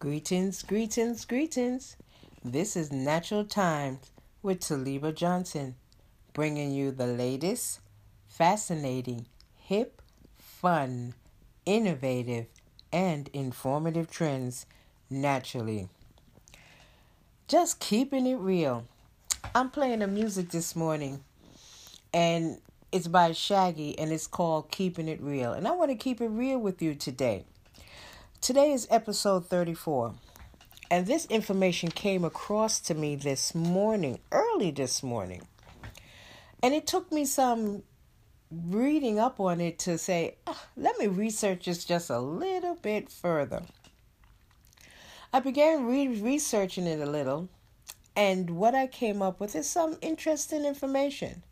Greetings, greetings, greetings. This is Natural Times with Taliba Johnson, bringing you the latest, fascinating, hip, fun, innovative, and informative trends naturally. Just keeping it real. I'm playing a music this morning, and it's by Shaggy, and it's called Keeping It Real. And I want to keep it real with you today. Today is episode 34. And this information came across to me this morning, early this morning. And it took me some reading up on it to say, ah, let me research this just a little bit further. I began re- researching it a little, and what I came up with is some interesting information.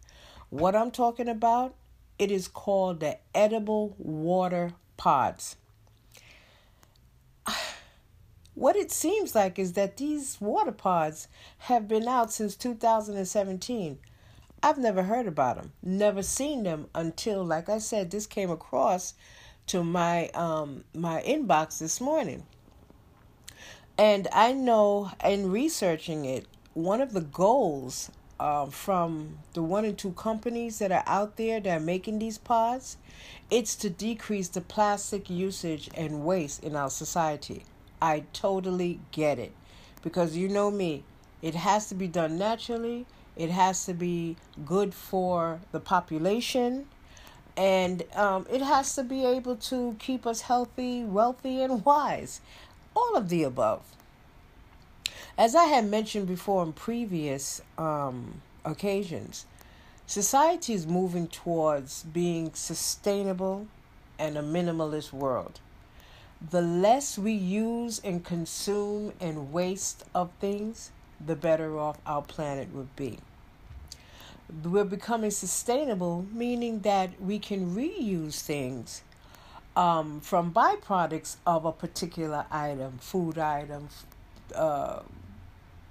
What I'm talking about, it is called the edible water pods what it seems like is that these water pods have been out since 2017. I've never heard about them, never seen them until, like I said, this came across to my um, my inbox this morning. And I know in researching it, one of the goals um, from the one and two companies that are out there that are making these pods, it's to decrease the plastic usage and waste in our society. I totally get it. Because you know me, it has to be done naturally, it has to be good for the population, and um, it has to be able to keep us healthy, wealthy, and wise. All of the above. As I had mentioned before in previous um, occasions, society is moving towards being sustainable and a minimalist world the less we use and consume and waste of things, the better off our planet would be. We're becoming sustainable, meaning that we can reuse things um, from byproducts of a particular item, food item, uh,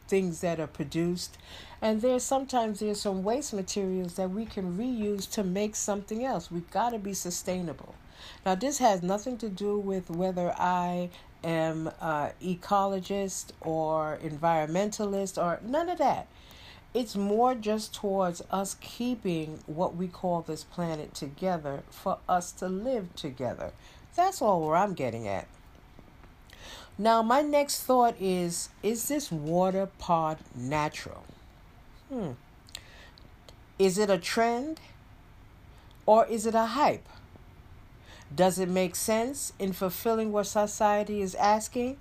things that are produced. And there's sometimes there's some waste materials that we can reuse to make something else. We've got to be sustainable. Now, this has nothing to do with whether I am an ecologist or environmentalist or none of that. It's more just towards us keeping what we call this planet together for us to live together. That's all where I'm getting at. Now, my next thought is Is this water pod natural? Hmm. Is it a trend or is it a hype? Does it make sense in fulfilling what society is asking?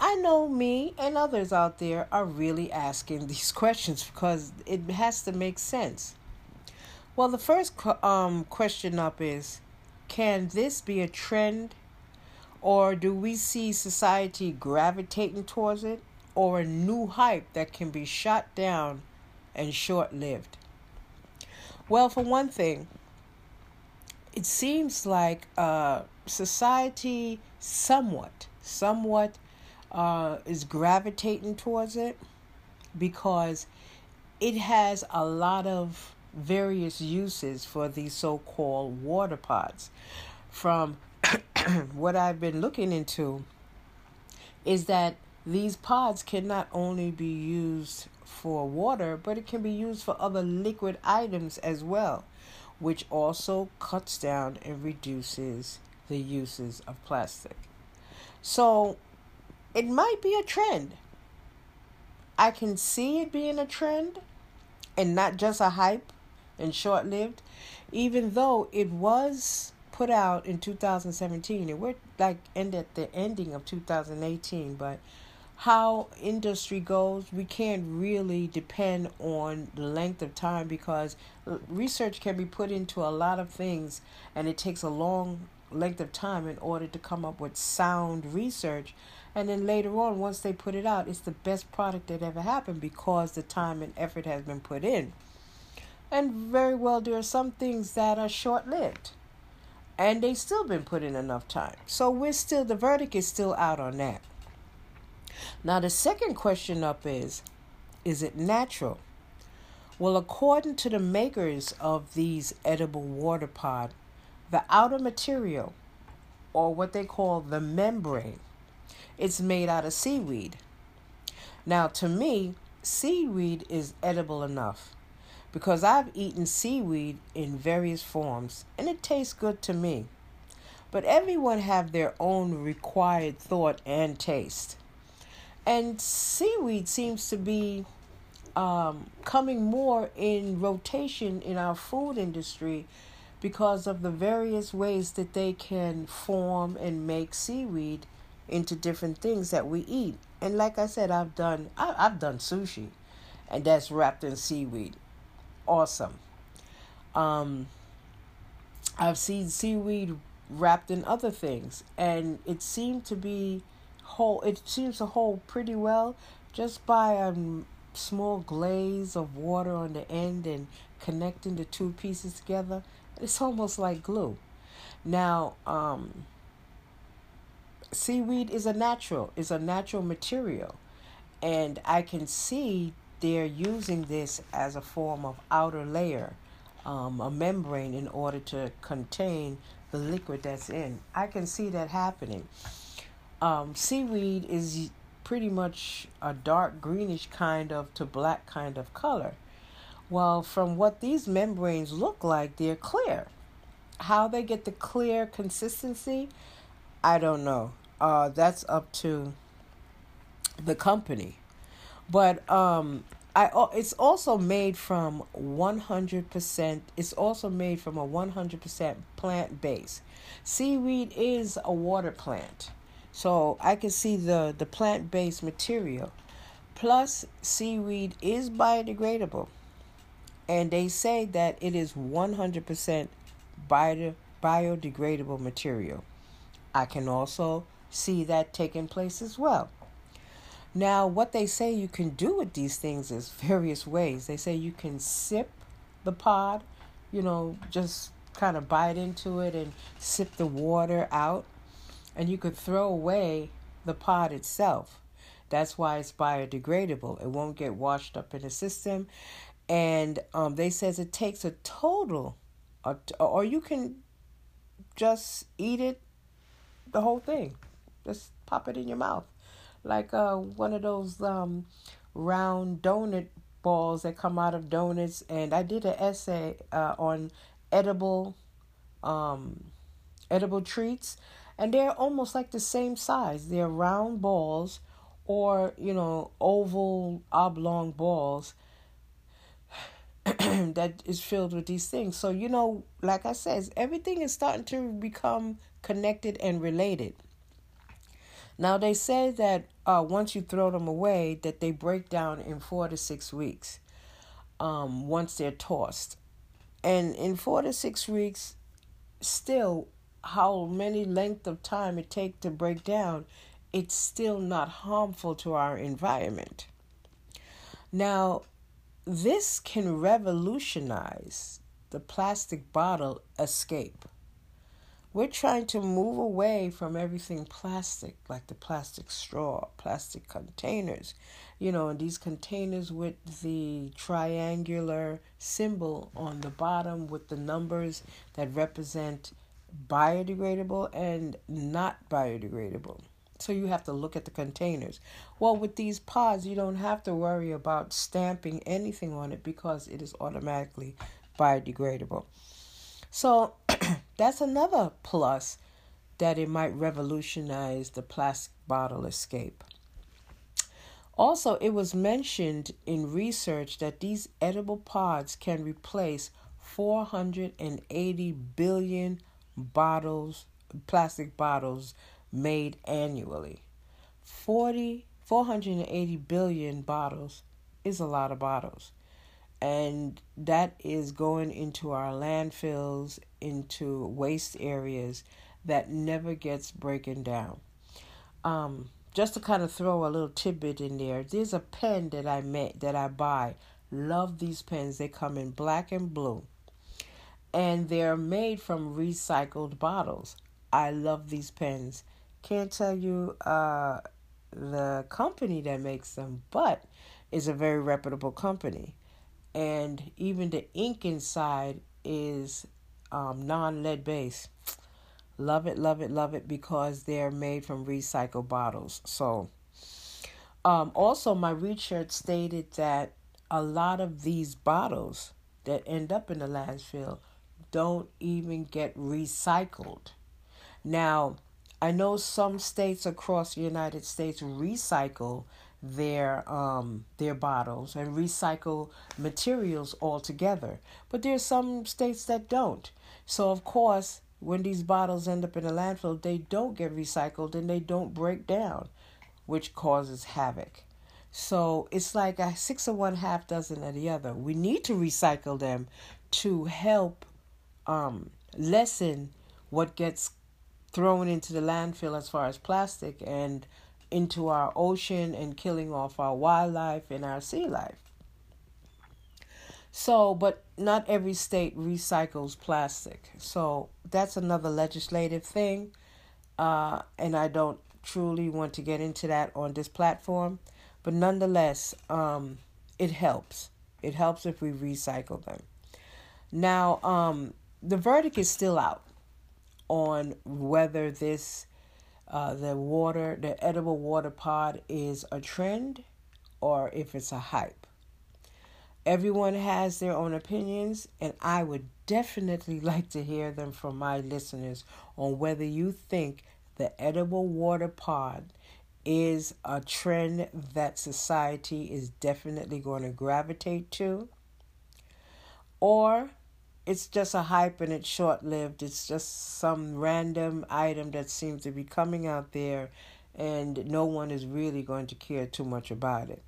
I know me and others out there are really asking these questions because it has to make sense. Well, the first um, question up is Can this be a trend? Or do we see society gravitating towards it? Or a new hype that can be shot down and short lived? Well, for one thing, it seems like uh, society somewhat, somewhat uh, is gravitating towards it because it has a lot of various uses for these so called water pods. From what I've been looking into, is that these pods can not only be used for water, but it can be used for other liquid items as well which also cuts down and reduces the uses of plastic. So it might be a trend. I can see it being a trend and not just a hype and short lived, even though it was put out in 2017 and we're like end at the ending of 2018, but how industry goes, we can't really depend on the length of time because research can be put into a lot of things and it takes a long length of time in order to come up with sound research. And then later on, once they put it out, it's the best product that ever happened because the time and effort has been put in. And very well, there are some things that are short lived. And they've still been put in enough time. So we're still, the verdict is still out on that. Now, the second question up is Is it natural? Well, according to the makers of these edible water pod, the outer material, or what they call the membrane, it's made out of seaweed. Now, to me, seaweed is edible enough because I've eaten seaweed in various forms and it tastes good to me. But everyone have their own required thought and taste. And seaweed seems to be um, coming more in rotation in our food industry because of the various ways that they can form and make seaweed into different things that we eat. And like I said, I've done I, I've done sushi, and that's wrapped in seaweed. Awesome. Um, I've seen seaweed wrapped in other things, and it seemed to be whole. It seems to hold pretty well just by a small glaze of water on the end and connecting the two pieces together. It's almost like glue. Now, um, seaweed is a natural, is a natural material. And I can see they're using this as a form of outer layer, um, a membrane in order to contain the liquid that's in. I can see that happening. Um, seaweed is pretty much a dark greenish kind of to black kind of color. Well, from what these membranes look like, they're clear. How they get the clear consistency, I don't know. Uh, that's up to the company. But um, I it's also made from 100%. It's also made from a 100% plant base. Seaweed is a water plant. So I can see the, the plant based material. Plus, seaweed is biodegradable. And they say that it is 100% bio, biodegradable material. I can also see that taking place as well. Now, what they say you can do with these things is various ways. They say you can sip the pod, you know, just kind of bite into it and sip the water out and you could throw away the pod itself. That's why it's biodegradable. It won't get washed up in the system, and um, they says it takes a total, or you can just eat it, the whole thing, just pop it in your mouth, like uh, one of those um, round donut balls that come out of donuts. And I did an essay uh, on edible, um, edible treats and they're almost like the same size. They're round balls or, you know, oval oblong balls that is filled with these things. So, you know, like I said, everything is starting to become connected and related. Now they say that uh, once you throw them away, that they break down in four to six weeks. Um, once they're tossed, and in four to six weeks, still how many length of time it take to break down, it's still not harmful to our environment. Now, this can revolutionize the plastic bottle escape. We're trying to move away from everything plastic, like the plastic straw, plastic containers, you know, and these containers with the triangular symbol on the bottom with the numbers that represent biodegradable and not biodegradable. So you have to look at the containers. Well, with these pods, you don't have to worry about stamping anything on it because it is automatically biodegradable. So that's another plus that it might revolutionize the plastic bottle escape. Also, it was mentioned in research that these edible pods can replace 480 billion bottles, plastic bottles made annually. 40, 480 billion bottles is a lot of bottles. And that is going into our landfills, into waste areas that never gets broken down. Um, just to kind of throw a little tidbit in there, there's a pen that I met that I buy. Love these pens. They come in black and blue and they're made from recycled bottles. I love these pens. Can't tell you uh, the company that makes them, but it's a very reputable company. And even the ink inside is um, non lead based. Love it, love it, love it because they're made from recycled bottles. So, um, also, my research stated that a lot of these bottles that end up in the landfill don't even get recycled. Now, I know some states across the United States recycle their um their bottles and recycle materials altogether, but there's some states that don't. So of course, when these bottles end up in a landfill, they don't get recycled and they don't break down, which causes havoc. So it's like a six of one, half dozen of the other. We need to recycle them to help um, lessen what gets thrown into the landfill as far as plastic and into our ocean and killing off our wildlife and our sea life. So, but not every state recycles plastic. So that's another legislative thing. Uh, and I don't truly want to get into that on this platform. But nonetheless, um, it helps. It helps if we recycle them. Now, um, the verdict is still out on whether this, uh, the water, the edible water pod is a trend or if it's a hype. Everyone has their own opinions, and I would definitely like to hear them from my listeners on whether you think the edible water pod is a trend that society is definitely going to gravitate to, or it's just a hype and it's short lived. It's just some random item that seems to be coming out there, and no one is really going to care too much about it.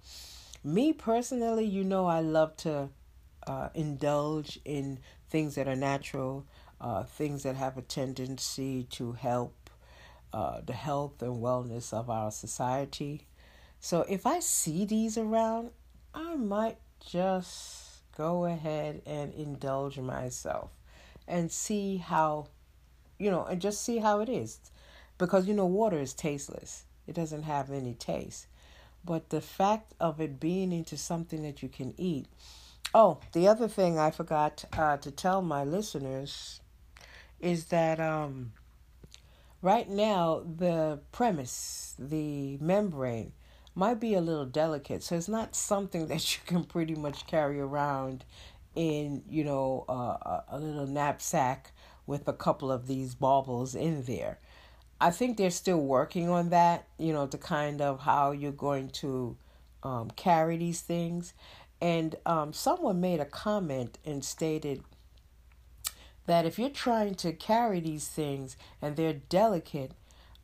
Me personally, you know, I love to uh, indulge in things that are natural, uh, things that have a tendency to help uh, the health and wellness of our society. So if I see these around, I might just go ahead and indulge myself and see how, you know, and just see how it is. Because, you know, water is tasteless, it doesn't have any taste. But the fact of it being into something that you can eat. Oh, the other thing I forgot uh, to tell my listeners is that um, Right now, the premise, the membrane, might be a little delicate, so it's not something that you can pretty much carry around in, you know, uh, a little knapsack with a couple of these baubles in there. I think they're still working on that, you know, to kind of how you're going to um, carry these things. And um, someone made a comment and stated that if you're trying to carry these things and they're delicate,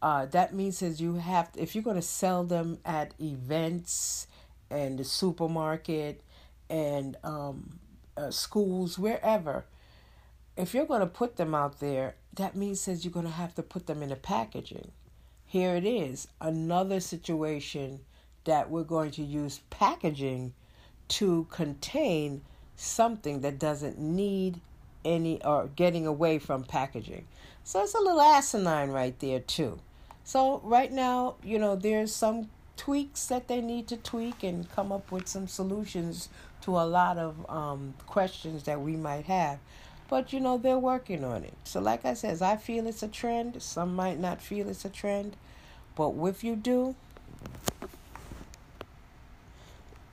uh, that means that you have to, if you're going to sell them at events and the supermarket and um, uh, schools, wherever, if you're going to put them out there, that means that you're going to have to put them in a packaging. Here it is, another situation that we're going to use packaging to contain something that doesn't need any or getting away from packaging. So it's a little asinine right there too. So right now, you know, there's some tweaks that they need to tweak and come up with some solutions to a lot of um, questions that we might have. But you know, they're working on it. So like I says, I feel it's a trend. Some might not feel it's a trend, but if you do,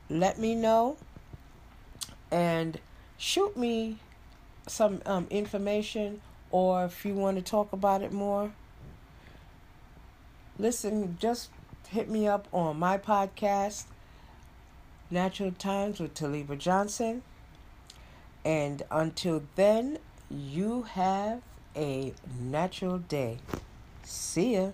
let me know and shoot me some um, information or if you want to talk about it more, listen, just hit me up on my podcast, Natural Times with Taliba Johnson. And until then, you have a natural day. See ya.